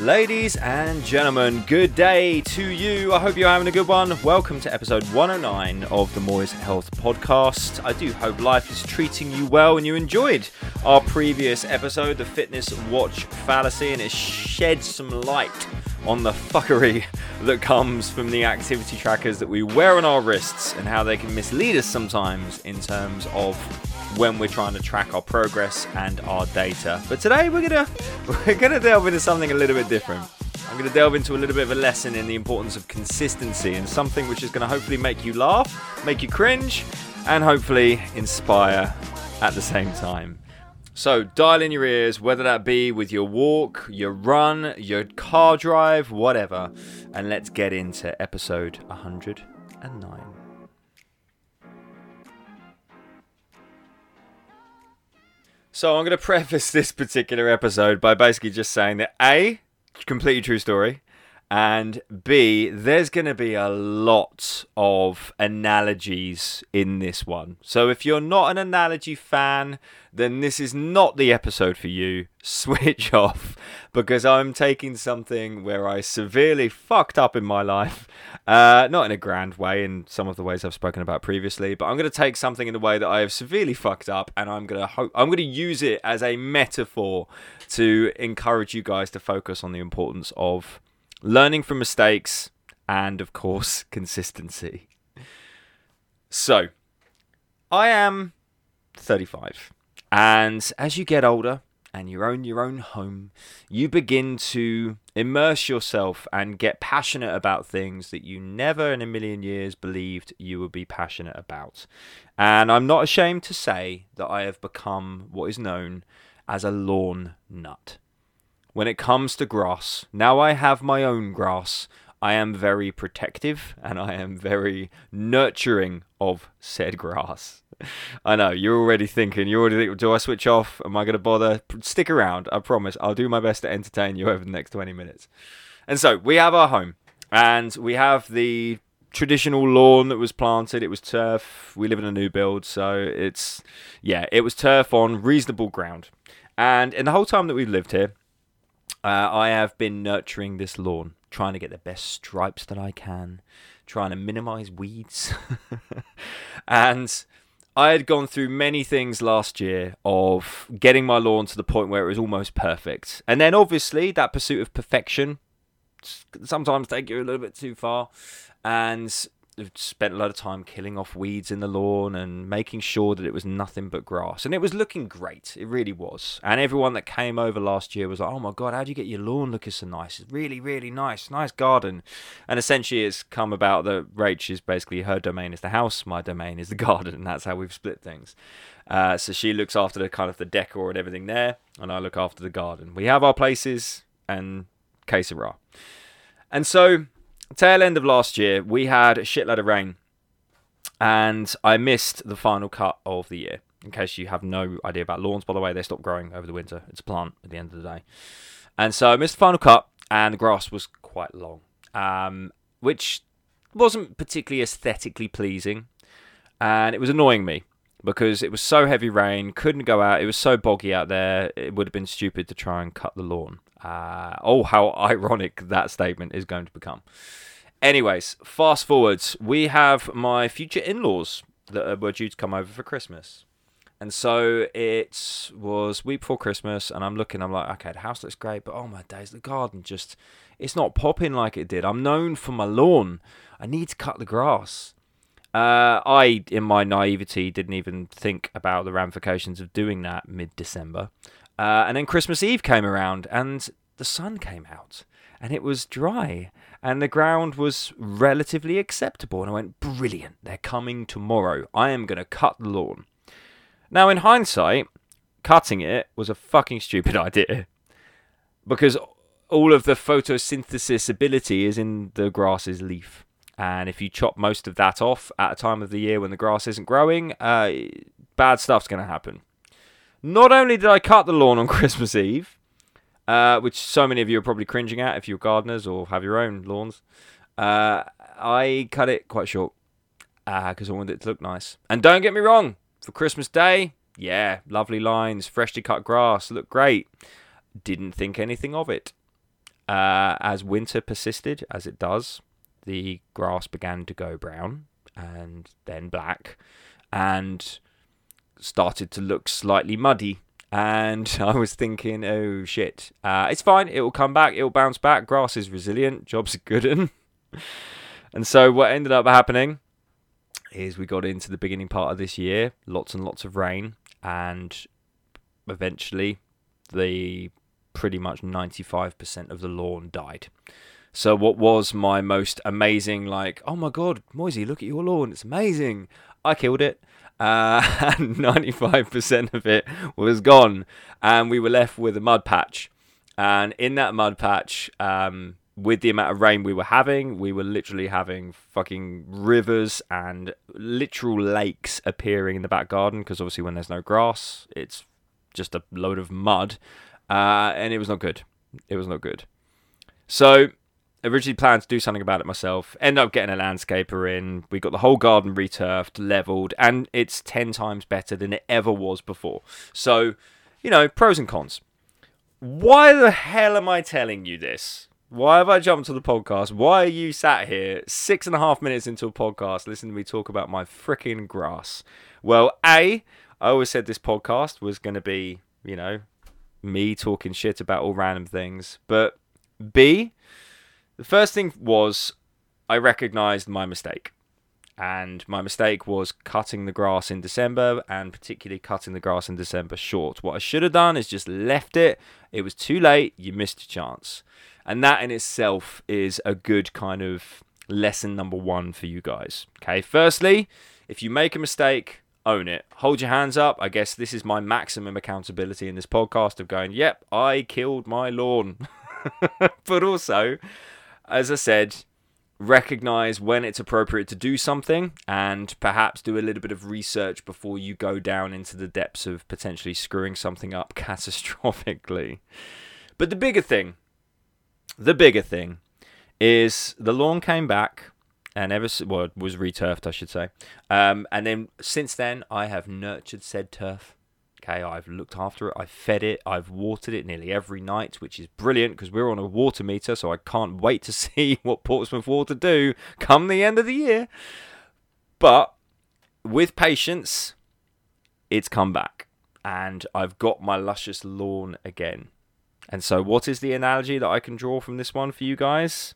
Ladies and gentlemen, good day to you. I hope you're having a good one. Welcome to episode 109 of the Moyes Health Podcast. I do hope life is treating you well and you enjoyed our previous episode, the Fitness Watch Fallacy, and it shed some light on the fuckery that comes from the activity trackers that we wear on our wrists and how they can mislead us sometimes in terms of when we're trying to track our progress and our data. But today we're gonna we're gonna delve into something a little bit different. I'm gonna delve into a little bit of a lesson in the importance of consistency and something which is gonna hopefully make you laugh, make you cringe, and hopefully inspire at the same time. So dial in your ears, whether that be with your walk, your run, your car drive, whatever, and let's get into episode 109. So I'm going to preface this particular episode by basically just saying that A, completely true story, and B, there's going to be a lot of analogies in this one. So if you're not an analogy fan, then this is not the episode for you. Switch off because I'm taking something where I severely fucked up in my life. Uh, not in a grand way, in some of the ways I've spoken about previously, but I'm going to take something in the way that I have severely fucked up, and I'm going to hope I'm going to use it as a metaphor to encourage you guys to focus on the importance of learning from mistakes, and of course, consistency. So, I am 35, and as you get older and you own your own home, you begin to immerse yourself and get passionate about things that you never in a million years believed you would be passionate about. And I'm not ashamed to say that I have become what is known as a lawn nut when it comes to grass, now I have my own grass, I am very protective and I am very nurturing of said grass. I know, you're already thinking, you're already thinking, do I switch off? Am I going to bother? Stick around, I promise. I'll do my best to entertain you over the next 20 minutes. And so, we have our home, and we have the traditional lawn that was planted. It was turf. We live in a new build, so it's, yeah, it was turf on reasonable ground. And in the whole time that we've lived here, uh, I have been nurturing this lawn, trying to get the best stripes that I can, trying to minimize weeds. and I had gone through many things last year of getting my lawn to the point where it was almost perfect. And then obviously that pursuit of perfection sometimes take you a little bit too far. And spent a lot of time killing off weeds in the lawn and making sure that it was nothing but grass. And it was looking great. It really was. And everyone that came over last year was like, oh my God, how do you get your lawn looking so nice? It's really, really nice. Nice garden. And essentially, it's come about that Rach is basically her domain is the house, my domain is the garden. And that's how we've split things. Uh, so she looks after the kind of the decor and everything there, and I look after the garden. We have our places and que. And so tail end of last year, we had a shitload of rain, and I missed the final cut of the year. In case you have no idea about lawns, by the way, they stop growing over the winter. It's a plant at the end of the day. And so I missed the final cut, and the grass was quite long, um, which wasn't particularly aesthetically pleasing. And it was annoying me because it was so heavy rain, couldn't go out. It was so boggy out there, it would have been stupid to try and cut the lawn. Uh, oh, how ironic that statement is going to become. Anyways, fast forwards, we have my future in laws that were due to come over for Christmas. And so it was week before Christmas, and I'm looking, I'm like, okay, the house looks great, but oh my days, the garden just, it's not popping like it did. I'm known for my lawn. I need to cut the grass. Uh, I, in my naivety, didn't even think about the ramifications of doing that mid December. Uh, and then Christmas Eve came around and the sun came out and it was dry and the ground was relatively acceptable. And I went, brilliant, they're coming tomorrow. I am going to cut the lawn. Now, in hindsight, cutting it was a fucking stupid idea because all of the photosynthesis ability is in the grass's leaf. And if you chop most of that off at a time of the year when the grass isn't growing, uh, bad stuff's going to happen. Not only did I cut the lawn on Christmas Eve, uh, which so many of you are probably cringing at if you're gardeners or have your own lawns, uh, I cut it quite short because uh, I wanted it to look nice. And don't get me wrong, for Christmas Day, yeah, lovely lines, freshly cut grass, look great. Didn't think anything of it. uh, as winter persisted, as it does, the grass began to go brown and then black and started to look slightly muddy. And I was thinking, oh shit, uh, it's fine. It will come back. It will bounce back. Grass is resilient. Job's are good. and so what ended up happening is we got into the beginning part of this year, lots and lots of rain, and eventually the pretty much 95% of the lawn died. So what was my most amazing, like, oh my god, Moisey, look at your lawn, it's amazing. I killed it. Uh, and 95% of it was gone, and we were left with a mud patch. And in that mud patch, um, with the amount of rain we were having, we were literally having fucking rivers and literal lakes appearing in the back garden because obviously when there's no grass, it's just a load of mud, uh, and it was not good. It was not good. So originally planned to do something about it myself. End up getting a landscaper in. We got the whole garden returfed, leveled, and it's ten times better than it ever was before. So, you know, pros and cons. Why the hell am I telling you this? Why have I jumped to the podcast? Why are you sat here six and a half minutes into a podcast listening to me talk about my freaking grass? Well, A, I always said this podcast was going to be, you know, me talking shit about all random things. But B, the first thing was I recognized my mistake. And my mistake was cutting the grass in December and particularly cutting the grass in December short. What I should have done is just left it. It was too late. You missed your chance. And that in itself is a good kind of lesson number one for you guys. Okay, firstly, if you make a mistake, own it. Hold your hands up. I guess this is my maximum accountability in this podcast of going, yep, I killed my lawn. but also, as I said, recognize when it's appropriate to do something and perhaps do a little bit of research before you go down into the depths of potentially screwing something up catastrophically. But the bigger thing, the bigger thing is the lawn came back and ever well was returfed, I should say. Um, and then since then, I have nurtured said turf. Okay, I've looked after it, I've fed it, I've watered it nearly every night, which is brilliant because we're on a water meter, so I can't wait to see what Portsmouth Water do come the end of the year. But with patience, it's come back, and I've got my luscious lawn again. And so, what is the analogy that I can draw from this one for you guys?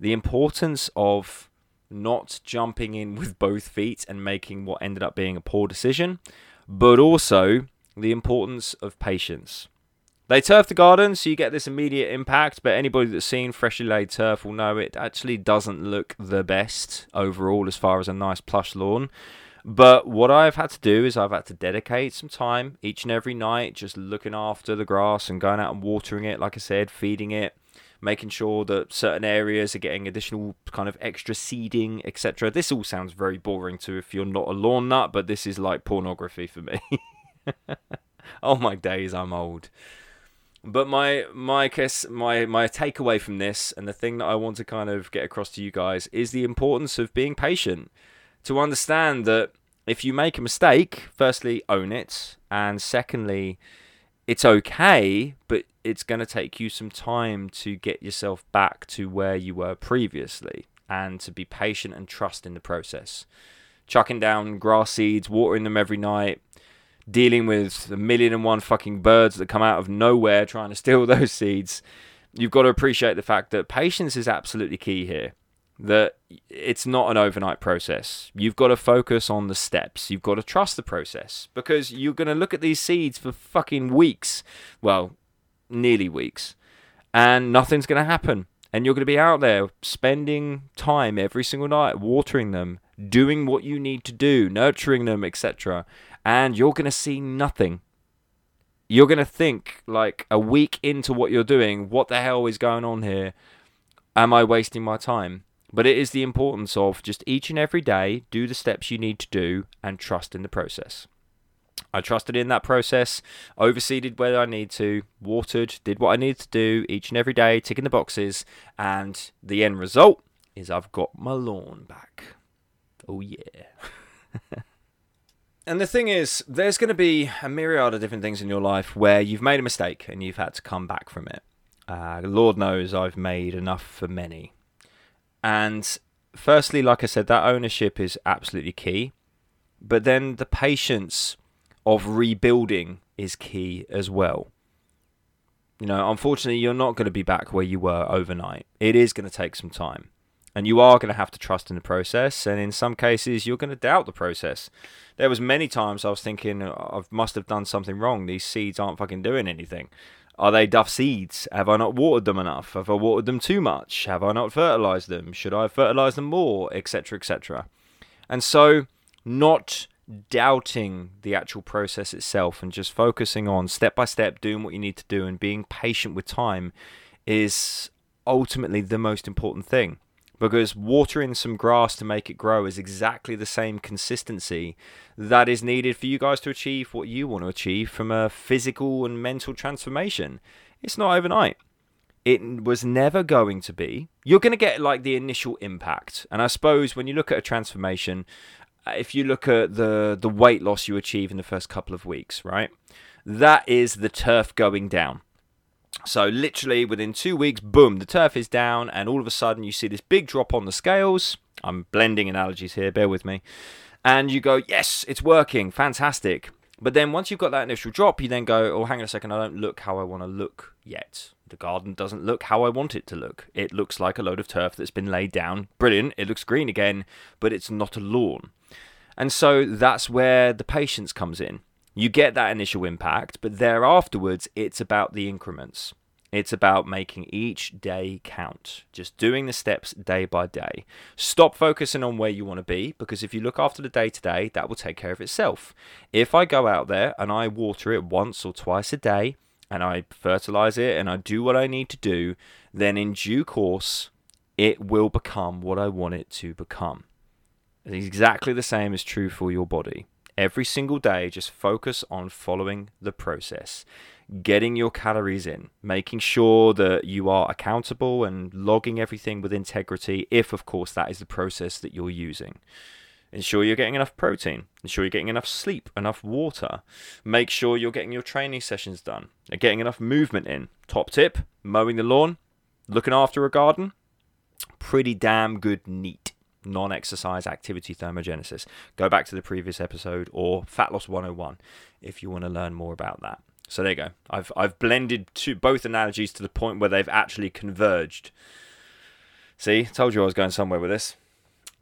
The importance of not jumping in with both feet and making what ended up being a poor decision, but also the importance of patience. They turf the garden, so you get this immediate impact, but anybody that's seen freshly laid turf will know it actually doesn't look the best overall as far as a nice plush lawn. But what I've had to do is I've had to dedicate some time each and every night just looking after the grass and going out and watering it, like I said, feeding it, making sure that certain areas are getting additional kind of extra seeding, etc. This all sounds very boring to if you're not a lawn nut, but this is like pornography for me. oh my days, I'm old. But my my kiss my my takeaway from this and the thing that I want to kind of get across to you guys is the importance of being patient. To understand that if you make a mistake, firstly own it, and secondly, it's okay, but it's going to take you some time to get yourself back to where you were previously and to be patient and trust in the process. Chucking down grass seeds, watering them every night, dealing with a million and one fucking birds that come out of nowhere trying to steal those seeds. You've got to appreciate the fact that patience is absolutely key here that it's not an overnight process. You've got to focus on the steps. You've got to trust the process because you're going to look at these seeds for fucking weeks. Well, nearly weeks. And nothing's going to happen. And you're going to be out there spending time every single night watering them, doing what you need to do, nurturing them, etc. And you're going to see nothing. You're going to think, like, a week into what you're doing, what the hell is going on here? Am I wasting my time? But it is the importance of just each and every day do the steps you need to do and trust in the process. I trusted in that process, overseeded where I need to, watered, did what I needed to do each and every day, ticking the boxes, and the end result is I've got my lawn back. Oh yeah. and the thing is, there's going to be a myriad of different things in your life where you've made a mistake and you've had to come back from it. Uh, Lord knows I've made enough for many. And firstly, like I said, that ownership is absolutely key. But then the patience of rebuilding is key as well. You know, unfortunately, you're not going to be back where you were overnight. It is going to take some time. And you are going to have to trust in the process. And in some cases, you're going to doubt the process. There was many times I was thinking, I must have done something wrong. These seeds aren't fucking doing anything. Are they duff seeds? Have I not watered them enough? Have I watered them too much? Have I not fertilized them? Should I fertilize them more? Etc. Etc. And so, not doubting the actual process itself and just focusing on step by step doing what you need to do and being patient with time is ultimately the most important thing because watering some grass to make it grow is exactly the same consistency that is needed for you guys to achieve what you want to achieve from a physical and mental transformation. It's not overnight. It was never going to be. You're going to get like the initial impact. And I suppose when you look at a transformation, uh, if you look at the the weight loss you achieve in the first couple of weeks, right? That is the turf going down. So literally within two weeks, boom, the turf is down, and all of a sudden you see this big drop on the scales. I'm blending analogies here, bear with me. And you go, yes, it's working, fantastic. But then once you've got that initial drop, you then go, oh, hang on a second, I don't look how I want to look yet. The garden doesn't look how I want it to look. It looks like a load of turf that's been laid down. Brilliant, it looks green again, but it's not a lawn. And so that's where the patience comes in. You get that initial impact, but thereafterwards, it's about the increments. It's about making each day count, just doing the steps day by day. Stop focusing on where you want to be because if you look after the day to day, that will take care of itself. If I go out there and I water it once or twice a day and I fertilize it and I do what I need to do, then in due course, it will become what I want it to become. Exactly the same is true for your body every single day, just focus on following the process, getting your calories in, making sure that you are accountable and logging everything with integrity, if, of course, that is the process that you're using. Ensure you're getting enough protein. Ensure you're getting enough sleep, enough water. Make sure you're getting your training sessions done and getting enough movement in. Top tip mowing the lawn, looking after a garden. Pretty damn good neat non exercise activity thermogenesis. Go back to the previous episode or Fat Loss 101 if you want to learn more about that. So there you go. I've I've blended two both analogies to the point where they've actually converged. See, told you I was going somewhere with this.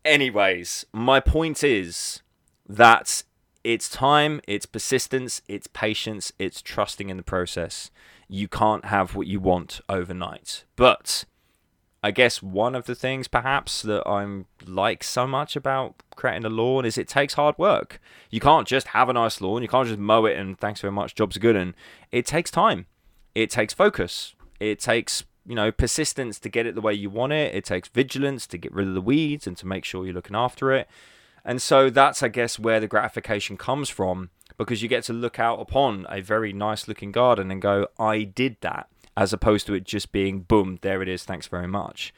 Anyways, my point is that it's time, it's persistence, it's patience, it's trusting in the process. You can't have what you want overnight. But I guess one of the things perhaps that I'm like so much about creating a lawn is it takes hard work. You can't just have a nice lawn, you can't just mow it and thanks very much, job's good. And it takes time. It takes focus. It takes, you know, persistence to get it the way you want it. It takes vigilance to get rid of the weeds and to make sure you're looking after it. And so that's I guess where the gratification comes from because you get to look out upon a very nice looking garden and go, I did that as opposed to it just being boom, there it is, thanks very much.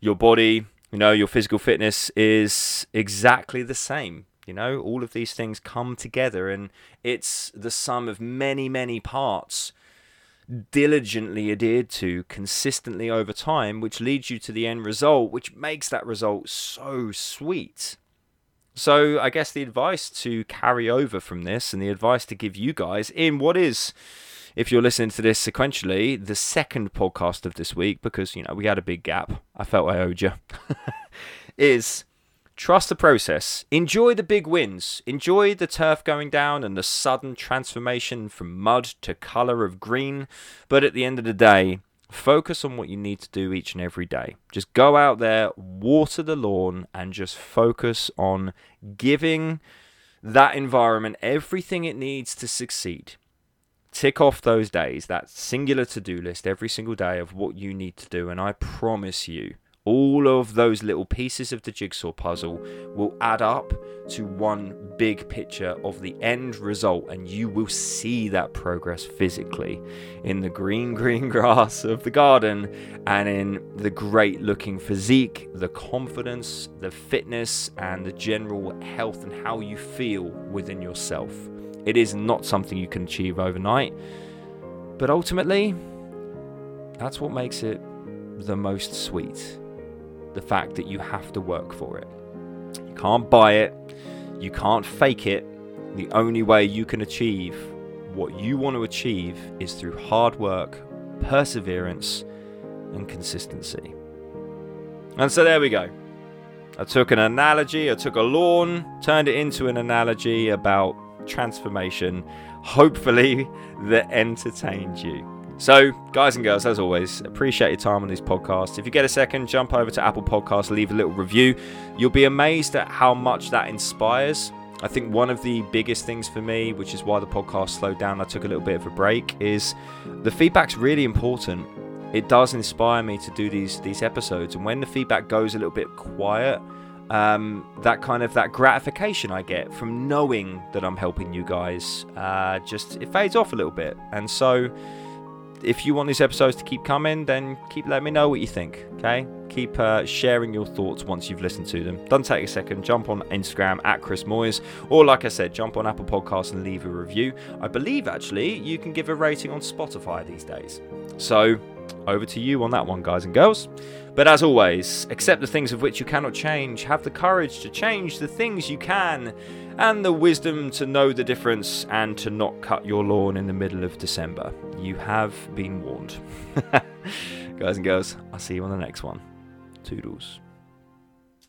Your body, you know, your physical fitness is exactly the same. You know, all of these things come together and it's the sum of many, many parts diligently adhered to consistently over time, which leads you to the end result, which makes that result so sweet. So, I guess the advice to carry over from this and the advice to give you guys in what is if you're listening to this sequentially, the second podcast of this week, because, you know, we had a big gap, I felt I owed you, is trust the process. Enjoy the big wins. Enjoy the turf going down and the sudden transformation from mud to colour of green. But at the end of the day, focus on what you need to do each and every day. Just go out there, water the lawn, and just focus on giving that environment everything it needs to succeed tick off those days, that singular to do list every single day of what you need to do. And I promise you, all of those little pieces of the jigsaw puzzle will add up to one big picture of the end result, and you will see that progress physically in the green, green grass of the garden and in the great looking physique, the confidence, the fitness, and the general health and how you feel within yourself. It is not something you can achieve overnight. But ultimately, That's what makes it the most sweet. The fact that you have to work for it. You can't buy it, you can't fake it. The only way you can achieve what you want to achieve is through hard work, perseverance, and consistency. And so there we go. I took an analogy, I took a lawn, turned it into an analogy about transformation, hopefully, that entertained you. So, guys and girls, as always, appreciate your time on these podcasts. If you get a second, jump over to Apple Podcasts, leave a little review. You'll be amazed at how much that inspires. I think one of the biggest things for me, which is why the podcast slowed down, I took a little bit of a break, is the feedback's really important. It does inspire me to do these these episodes, and when the feedback goes a little bit quiet, um, that kind of that gratification I get from knowing that I'm helping you guys, uh, just it fades off a little bit, and so if you want these episodes to keep coming, then keep letting me know what you think. Okay, keep uh, sharing your thoughts once you've listened to them. Don't take a second. Jump on Instagram at Chris Moyes, or like I said, jump on Apple Podcasts and leave a review. I believe actually you can give a rating on Spotify these days. So over to you on that one, guys and girls. But as always, accept the things of which you cannot change. Have the courage to change the things you can and the wisdom to know the difference and to not cut your lawn in the middle of December. You have been warned. Guys and girls, I'll see you on the next one. Toodles.